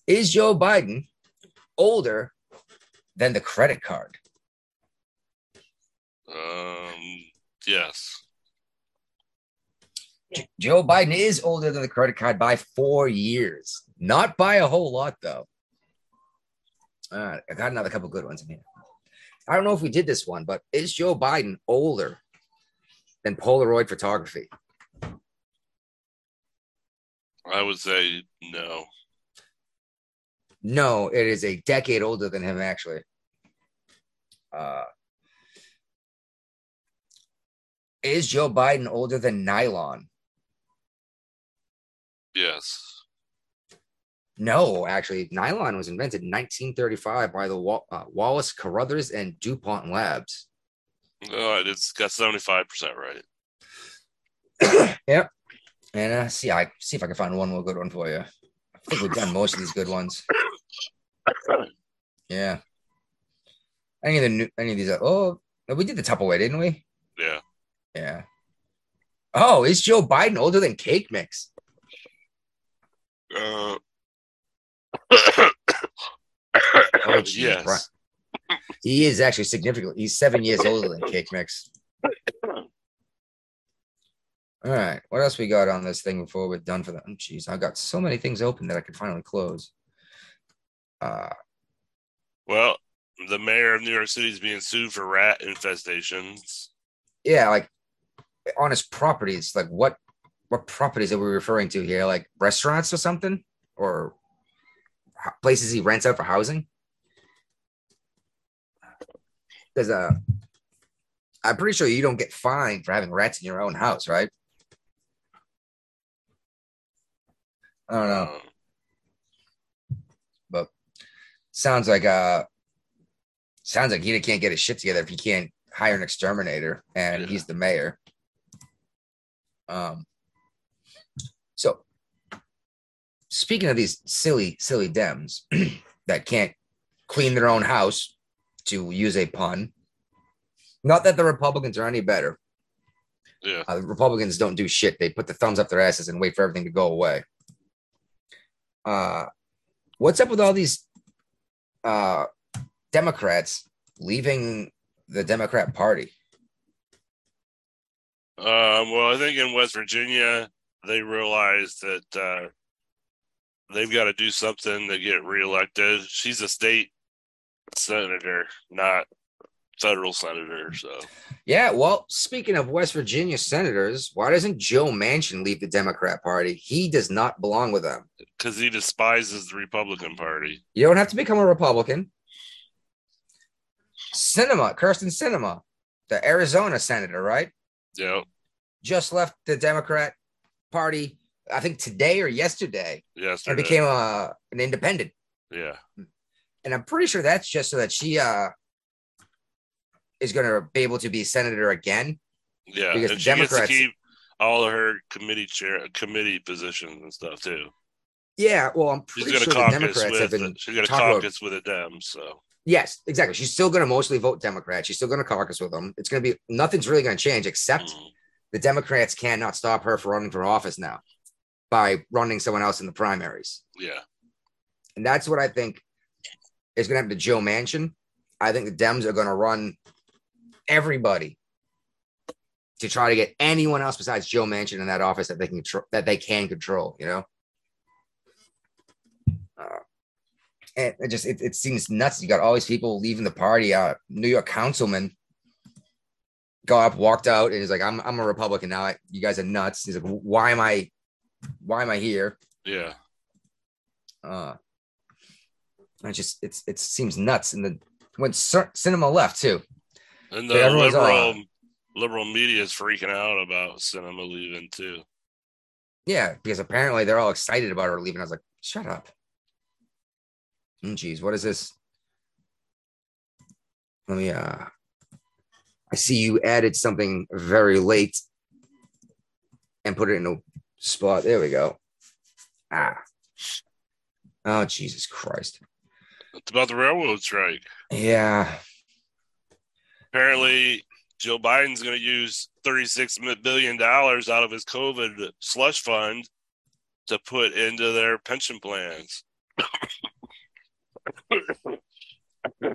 Is Joe Biden older than the credit card? Um. Yes. Joe Biden is older than the credit card by four years. Not by a whole lot, though. All right, I got another couple good ones in here. I don't know if we did this one, but is Joe Biden older than Polaroid photography? I would say no. No, it is a decade older than him, actually. Uh, is Joe Biden older than nylon? Yes. No, actually, nylon was invented in 1935 by the Wa- uh, Wallace Carothers and DuPont Labs. No, it's got seventy five percent right. yep. And uh, see, I see if I can find one more good one for you. I think we've done most of these good ones. Yeah. Any of the new, any of these? uh, Oh, we did the Tupperware, didn't we? Yeah. Yeah. Oh, is Joe Biden older than Cake Mix? Uh, Oh, yes. Bri- He is actually significantly. He's seven years older than Cake Mix. All right. What else we got on this thing before we're done for that? Oh, Jeez, I got so many things open that I can finally close. Uh, Well, the mayor of New York City is being sued for rat infestations. yeah, like on his properties. Like what? What properties are we referring to here? Like restaurants or something, or places he rents out for housing? Because uh, I'm pretty sure you don't get fined for having rats in your own house, right? I don't know. Um, but sounds like uh sounds like he can't get his shit together if he can't hire an exterminator and Yeah. he's the mayor um so speaking of these silly silly dems that can't clean their own house to use a pun not that the republicans are any better yeah. uh, Republicans don't do shit. They put the thumbs up their asses and wait for everything to go away. Uh, what's up with all these uh, Democrats leaving the Democrat Party? Um, well, I think in West Virginia, they realized that uh, they've got to do something to get reelected. She's a state senator, not federal senator. So, Yeah, well, speaking of West Virginia senators, why doesn't Joe Manchin leave the Democrat Party? He does not belong with them. because he despises the Republican Party. You don't have to become a Republican. Sinema, Kyrsten Sinema, the Arizona senator, right? Yeah, Just left the Democrat Party, I think today or yesterday, yes, and became a an independent. yeah, hmm. And I'm pretty sure that's just so that she uh is going to be able to be senator again. yeah. Because and the she gets Democrats- to keep all of her committee chair, committee positions and stuff too. Yeah, well, I'm She's pretty to sure the caucus Democrats have been she's going to talking about- caucus with the Dems. So Yes, exactly. She's still going to mostly vote Democrat. She's still going to caucus with them. It's going to be nothing's really going to change except mm, the Democrats cannot stop her from running for office now by running someone else in the primaries. yeah, And that's what I think is going to happen to Joe Manchin. I think the Dems are going to run everybody to try to get anyone else besides Joe Manchin in that office that they can control, that they can control. You know, uh, and it just it, it seems nuts. You got all these people leaving the party. Uh, New York councilman got up, walked out, and he's like, "I'm I'm a Republican now. You guys are nuts." He's like, "Why am I? Why am I here?" yeah. Uh, I just it's it seems nuts. And then when Sinema left too, And the everyone's all- liberal liberal media is freaking out about Sinema leaving too. yeah, because apparently they're all excited about her leaving. I was like, shut up. Mm, what is this? Let me. uh I see you added something very late and put it in a spot. There we go. Ah. Oh Jesus Christ. It's about the railroad strike. Yeah. Apparently, Joe Biden's going to use thirty-six billion dollars out of his COVID slush fund to put into their pension plans.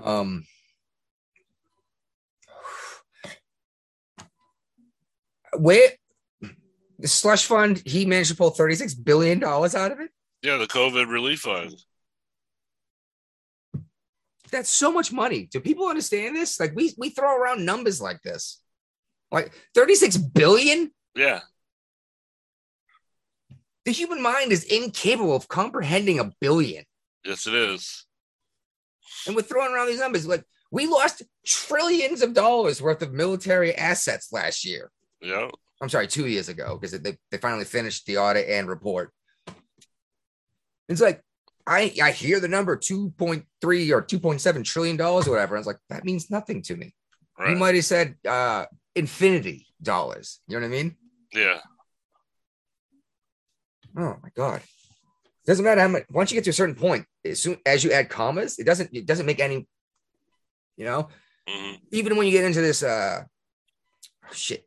Um, where the slush fund, he managed to pull $36 billion out of it. Yeah, the COVID relief fund. That's so much money. Do people understand this? Like we we throw around numbers like this. Like 36 billion? Yeah, The human mind is incapable of comprehending a billion. yes, it is. And we're throwing around these numbers. Like we lost trillions of dollars worth of military assets last year. Yeah, I'm sorry, two years ago, because they, they finally finished the audit and report. It's like I I hear the number 2.3 or 2.7 trillion dollars or whatever. I was like, that means nothing to me. right. You might have said uh infinity dollars. You know what I mean? yeah, Oh my god. Doesn't matter how much once you get to a certain point, as soon as you add commas, it doesn't it doesn't make any, you know, hmm even when you get into this uh shit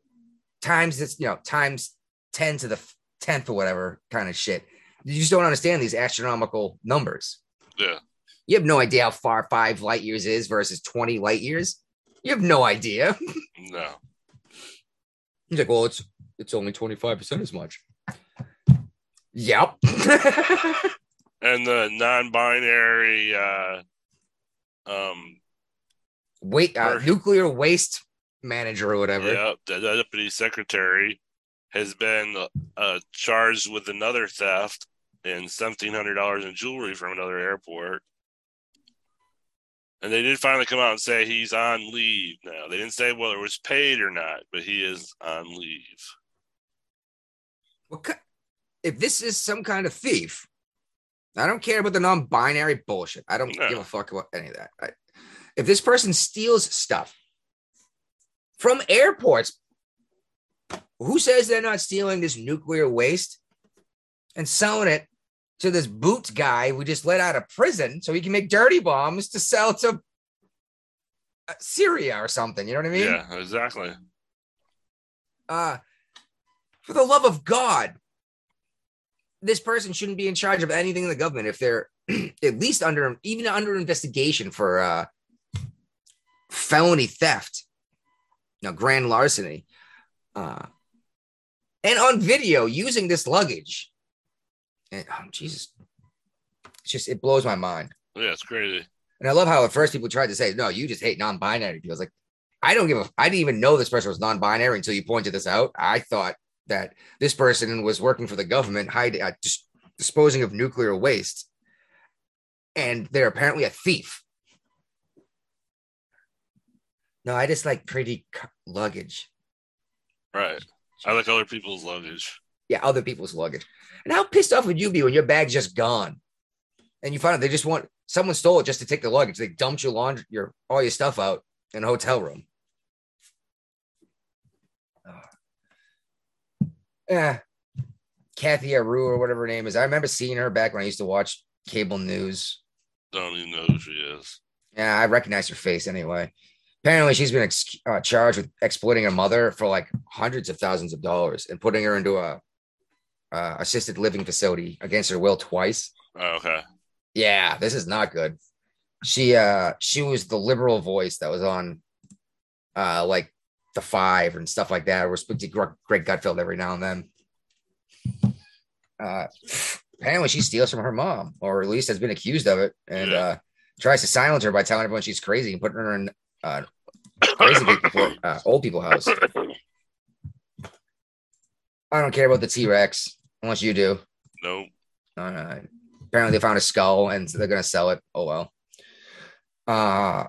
times this you know times 10 to the 10th or whatever kind of shit you just don't understand these astronomical numbers. Yeah. you have no idea how far five light years is versus 20 light years. You have no idea. No, he's like well it's it's only 25% as much. Yep. And the non-binary uh, um, wait uh, nuclear waste manager or whatever. Yeah, the deputy secretary has been uh, charged with another theft and seventeen hundred dollars in jewelry from another airport. And they did finally come out and say he's on leave now. They didn't say whether it was paid or not, but he is on leave. What if this is some kind of thief, I don't care about the non-binary bullshit. I don't No. give a fuck about any of that. I, if this person steals stuff from airports, who says they're not stealing this nuclear waste and selling it to this boots guy we just let out of prison so he can make dirty bombs to sell to uh, Syria or something? You know what I mean? yeah, exactly. uh for the love of god this person shouldn't be in charge of anything in the government if they're at least under even under investigation for uh felony theft no grand larceny uh and on video using this luggage and oh jesus it's just it blows my mind Yeah, it's crazy. and I love how at first people tried to say, no, you just hate non-binary people. I was like, I don't give a I didn't even know this person was non-binary until you pointed this out. I thought that this person was working for the government, hiding, uh, just disposing of nuclear waste. And they're apparently a thief. No, I just like pretty luggage. Right. I like other people's luggage. Yeah, other people's luggage. And how pissed off would you be when your bag's just gone? And you find out they just want someone stole it just to take the luggage. They dumped your laundry, your all your stuff out in a hotel room. Yeah. Kathy Areu or whatever her name is. I remember seeing her back when I used to watch cable news. Don't even know who she is. Yeah, I recognize her face anyway. Apparently, she's been ex- uh, charged with exploiting her mother for like hundreds of thousands of dollars and putting her into a uh, assisted living facility against her will twice. Oh, okay. Yeah, this is not good. She uh she was the liberal voice that was on uh like the five and stuff like that. We're speaking to Greg Gutfeld every now and then. Uh apparently she steals from her mom, or at least has been accused of it, and Yeah. uh tries to silence her by telling everyone she's crazy and putting her in uh crazy people uh, old people house. I don't care about the T Rex unless you do. Nope. Uh, apparently, they found a skull and they're gonna sell it. Oh well. Uh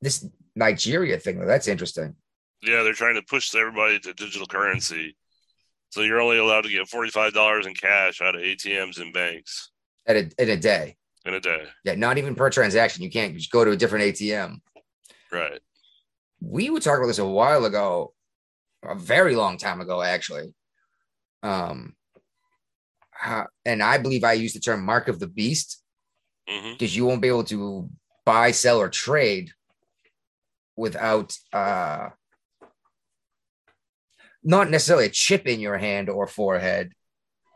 this Nigeria thing that's interesting. Yeah, they're trying to push everybody to digital currency. So you're only allowed to get $45 in cash out of ATMs and banks At a in a day. in a day. Yeah, not even per transaction. You can't just go to a different ATM. Right. We were talking about this a while ago, a very long time ago, actually. Um, how- and I believe I use the term "mark of the beast" hmm because you won't be able to buy, sell, or trade without uh not necessarily a chip in your hand or forehead,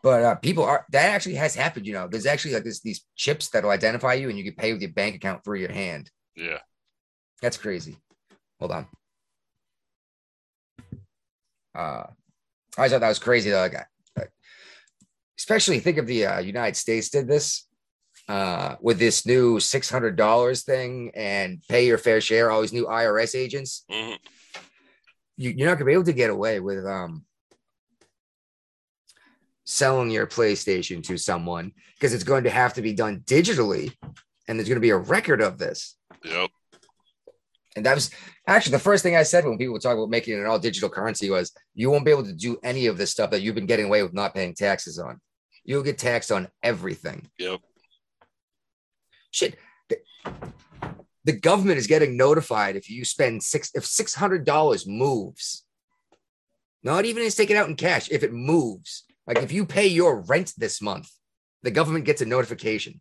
but uh, people are that actually has happened. You know, there's actually like this these chips that'll identify you, and you can pay with your bank account through your hand. Yeah. That's crazy. Hold on. Uh, I thought that was crazy though. Like, especially think of the uh, United States did this uh, with this new six hundred dollars thing and pay your fair share. All these new IRS agents. hmm You, you're not gonna be able to get away with um selling your PlayStation to someone because it's going to have to be done digitally, and there's going to be a record of this. Yep. And that was actually the first thing I said when people talk about making it an all digital currency was you won't be able to do any of this stuff that you've been getting away with not paying taxes on. You'll get taxed on everything. Yep. Shit. The, the government is getting notified if you spend six if six hundred dollars moves. Not even is take it out in cash. If it moves, like if you pay your rent this month, the government gets a notification.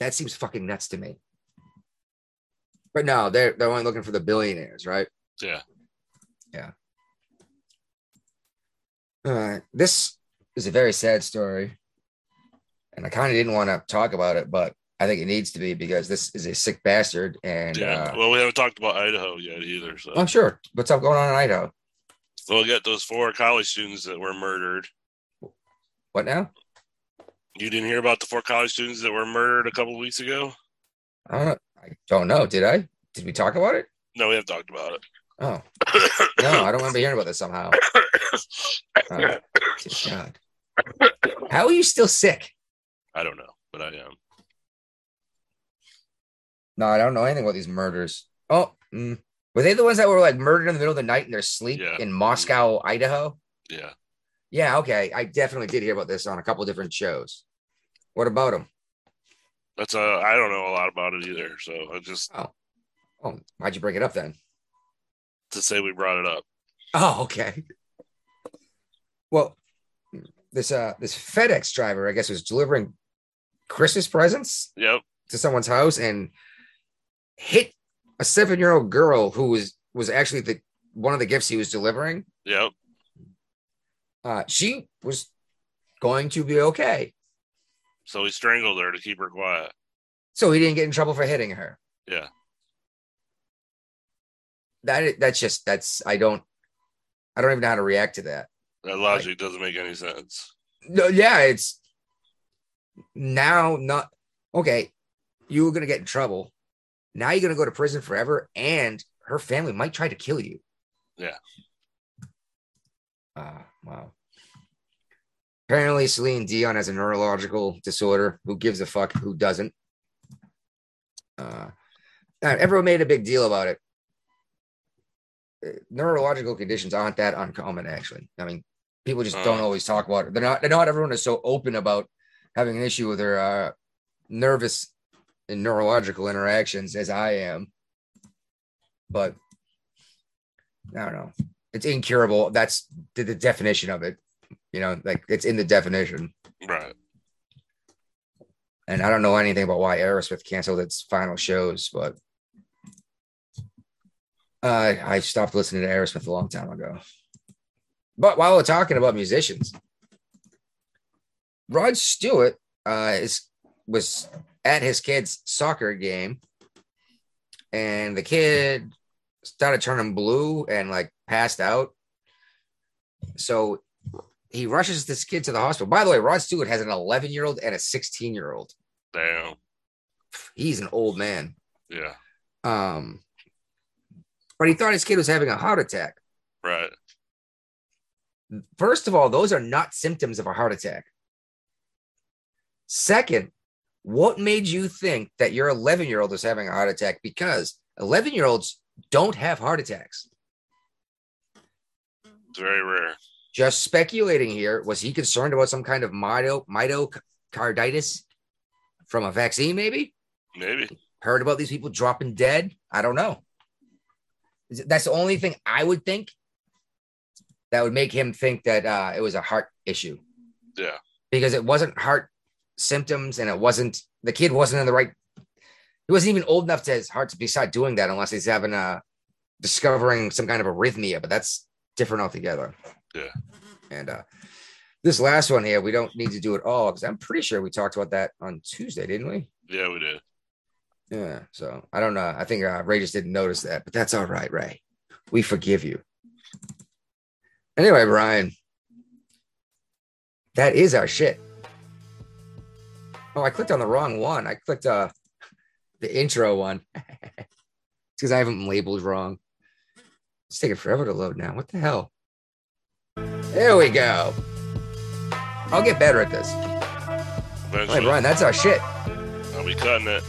That seems fucking nuts to me. But no, they're they're only looking for the billionaires, right? Yeah. Yeah. All right. This is a very sad story. And I kind of didn't want to talk about it, but I think it needs to be because this is a sick bastard. And Yeah. uh, well, we haven't talked about Idaho yet either. So I'm sure. What's up going on in Idaho? so we got those four college students that were murdered. What now? You didn't hear about the four college students that were murdered a couple weeks ago? I don't know. I don't know. Did I? Did we talk about it? No, we have talked about it. Oh, no, I don't remember hearing about this somehow. Oh, dear God. How are you still sick? I don't know, but I am. No, I don't know anything about these murders. Oh, mm. were they the ones that were like murdered in the middle of the night in their sleep Yeah. in Moscow, Idaho? Yeah. Yeah, okay. I definitely did hear about this on a couple different shows. What about them? That's uh I don't know a lot about it either. So I just Oh, why'd you bring it up then? to say we brought it up. Oh, okay. Well, this uh this FedEx driver, I guess, was delivering Christmas presents Yep. to someone's house and hit a seven-year-old girl who was was actually the one of the gifts he was delivering. Yep. Uh, she was going to be okay, So he strangled her to keep her quiet. so he didn't get in trouble for hitting her. Yeah. That that's just that's I don't I don't even know how to react to that. That logic doesn't make any sense. No, yeah, it's now not okay. You were gonna get in trouble. Now you're gonna go to prison forever, and her family might try to kill you. Yeah. Ah, wow. Apparently, Celine Dion has a neurological disorder. Who gives a fuck? Who doesn't? Uh, uh, everyone made a big deal about it. Uh, Neurological conditions aren't that uncommon, actually. I mean, people just don't Uh. always talk about it. They're not. They're not everyone is so open about having an issue with their uh, nervous and neurological interactions as I am. But I don't know. It's incurable. That's the, the definition of it. You know, like it's in the definition. Right. And I don't know anything about why Aerosmith canceled its final shows, but uh, I stopped listening to Aerosmith a long time ago. But while we're talking about musicians, Rod Stewart uh, is was at his kid's soccer game, and the kid started turning blue and like passed out. So he rushes this kid to the hospital. By the way, Rod Stewart has an 11 year old and a 16 year old. Damn. He's an old man. Yeah. Um, but he thought his kid was having a heart attack. Right. First of all, those are not symptoms of a heart attack. Second, what made you think that your 11 year old is having a heart attack? Because 11 year olds don't have heart attacks. It's very rare. Just speculating here. Was he concerned about some kind of mito- myocarditis from a vaccine, maybe? Maybe. Heard about these people dropping dead? I don't know. That's the only thing I would think that would make him think that uh, it was a heart issue Yeah. because it wasn't heart symptoms and it wasn't the kid wasn't in the right he wasn't even old enough to his heart to be start doing that unless he's having a discovering some kind of arrhythmia but that's different altogether Yeah. and uh this last one here we don't need to do it all because i'm pretty sure we talked about that on tuesday didn't we Yeah, we did. yeah so i don't know i think uh, ray just didn't notice that but that's all right ray we forgive you anyway brian that is our shit Oh, I clicked on the wrong one. I clicked uh the intro one. it's because I haven't labeled wrong. It's taking forever to load now. What the hell? There we go. I'll get better at this. Eventually, Brian, that's our shit. I'll be cutting it.